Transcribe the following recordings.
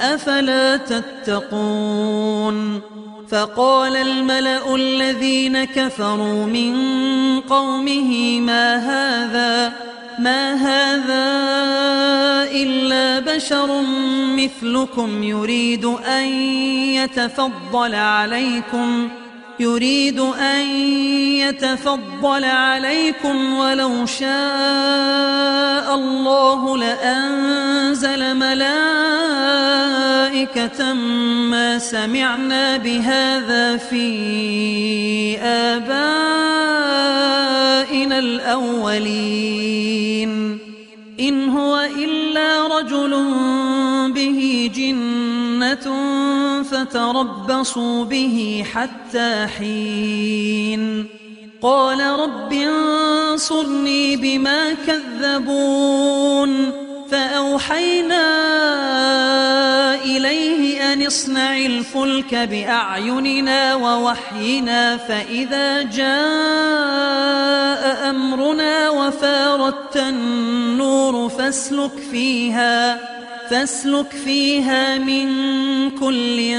أفلا تتقون فقال الملأ الذين كفروا من قومه ما هذا ما هذا إلا بشر مثلكم يريد أن يتفضل عليكم يريد أن يتفضل عليكم ولو شاء الله لأنزل ملائكة ما سمعنا بهذا في آبائنا الأولين. إن هو إلا رجل به جنة فتربصوا به حتى حين. قال رب انصرني بما كذبون. فأوحينا إليه أن اصنع الفلك بأعيننا ووحينا فإذا جاء أمرنا وفاردت النور فاسلك فيها فاسلك فيها من كل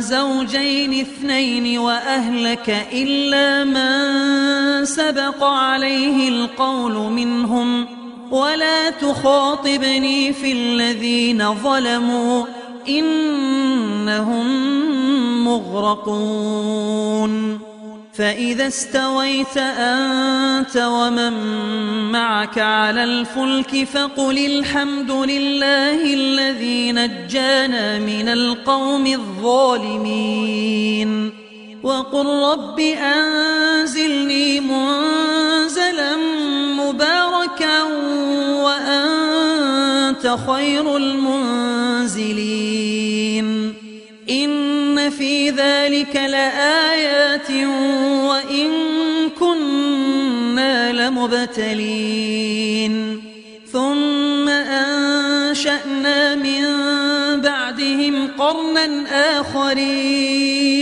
زوجين اثنين وأهلك إلا من سبق عليه القول منهم. ولا تخاطبني في الذين ظلموا إنهم مغرقون. فإذا استويت أنت ومن معك على الفلك فقل الحمد لله الذي نجانا من القوم الظالمين. وقل رب أنزلني خير المنزلين. إن في ذلك لآيات وإن كنا لمبتلين. ثم أنشأنا من بعدهم قرنا آخرين.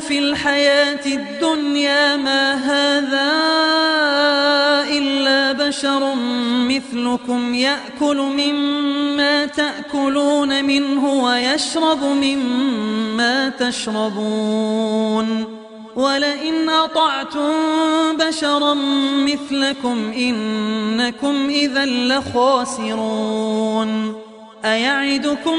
في الحياة الدنيا ما هذا إلا بشر مثلكم يأكل مما تأكلون منه ويشرب مما تشربون ولئن أطعتم بشرا مثلكم إنكم إذا لخاسرون أيعدكم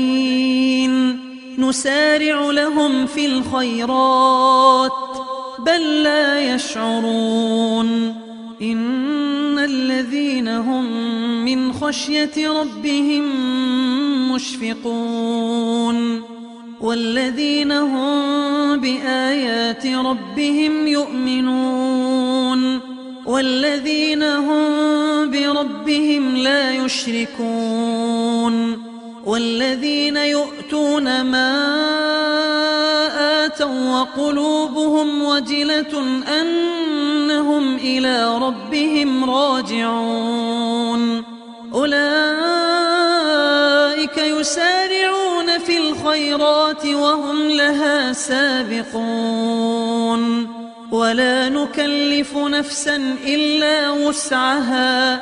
نسارع لهم في الخيرات بل لا يشعرون. إن الذين هم من خشية ربهم مشفقون. والذين هم بآيات ربهم يؤمنون. والذين هم بربهم لا يشركون. والذين يؤتون ما آتوا وقلوبهم وجلة أنهم إلى ربهم راجعون. أولئك يسارعون في الخيرات وهم لها سابقون. ولا نكلف نفسا إلا وسعها.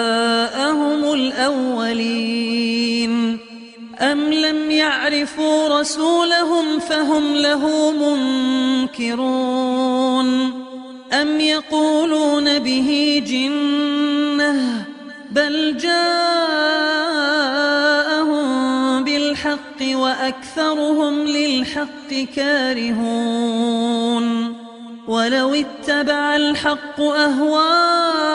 لم يعرفوا رسولهم فهم له منكرون. أم يقولون به جنة بل جاءهم بالحق وأكثرهم للحق كارهون. ولو اتبع الحق أهواءهم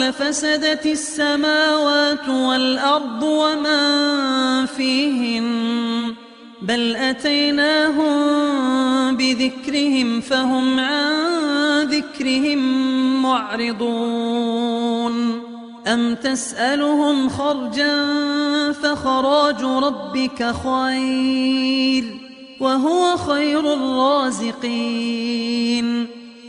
لفسدت السماوات والأرض ومن فيهن بل أتيناهم بذكرهم فهم عن ذكرهم معرضون. أم تسألهم خرجا فخراج ربك خير وهو خير الرازقين.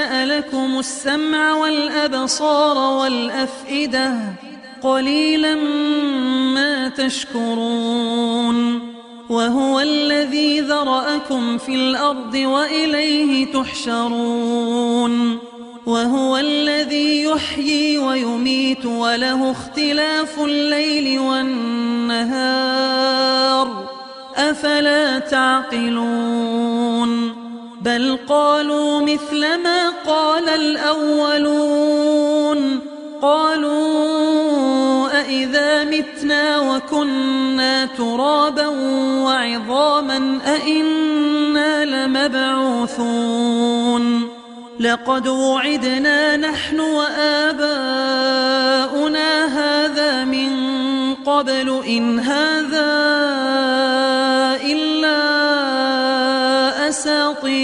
أنشأ لكم السمع والأبصار والأفئدة قليلا ما تشكرون وهو الذي ذرأكم في الأرض وإليه تحشرون وهو الذي يحيي ويميت وله اختلاف الليل والنهار أفلا تعقلون بل قالوا مثل ما قال الأولون. قالوا أئذا متنا وكنا ترابا وعظاما أئنا لمبعوثون. لقد وعدنا نحن وآباؤنا هذا من قبل إن هذا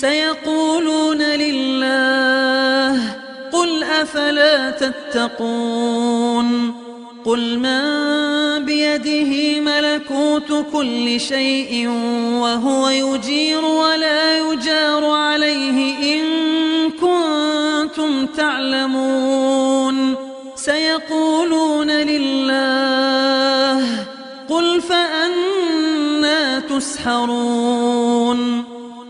سيقولون لله قل أفلا تتقون قل من بيده ملكوت كل شيء وهو يجير ولا يجار عليه إن كنتم تعلمون سيقولون لله قل فأنا تسحرون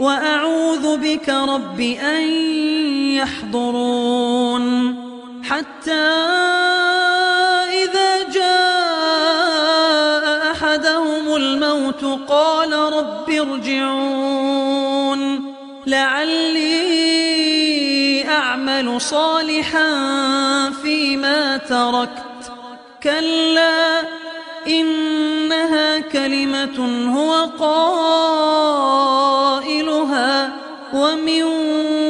وأعوذ بك رب أن يحضرون. حتى إذا جاء أحدهم الموت قال رب ارجعون. لعلي أعمل صالحا فيما تركت. كلا إنها كلمة هو قائلها ومن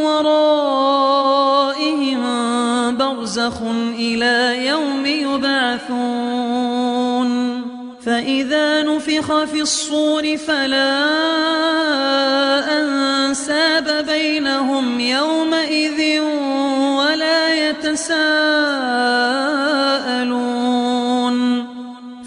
ورائهم برزخ إلى يوم يبعثون فإذا نفخ في الصور فلا أنساب بينهم يومئذ ولا يتساءلون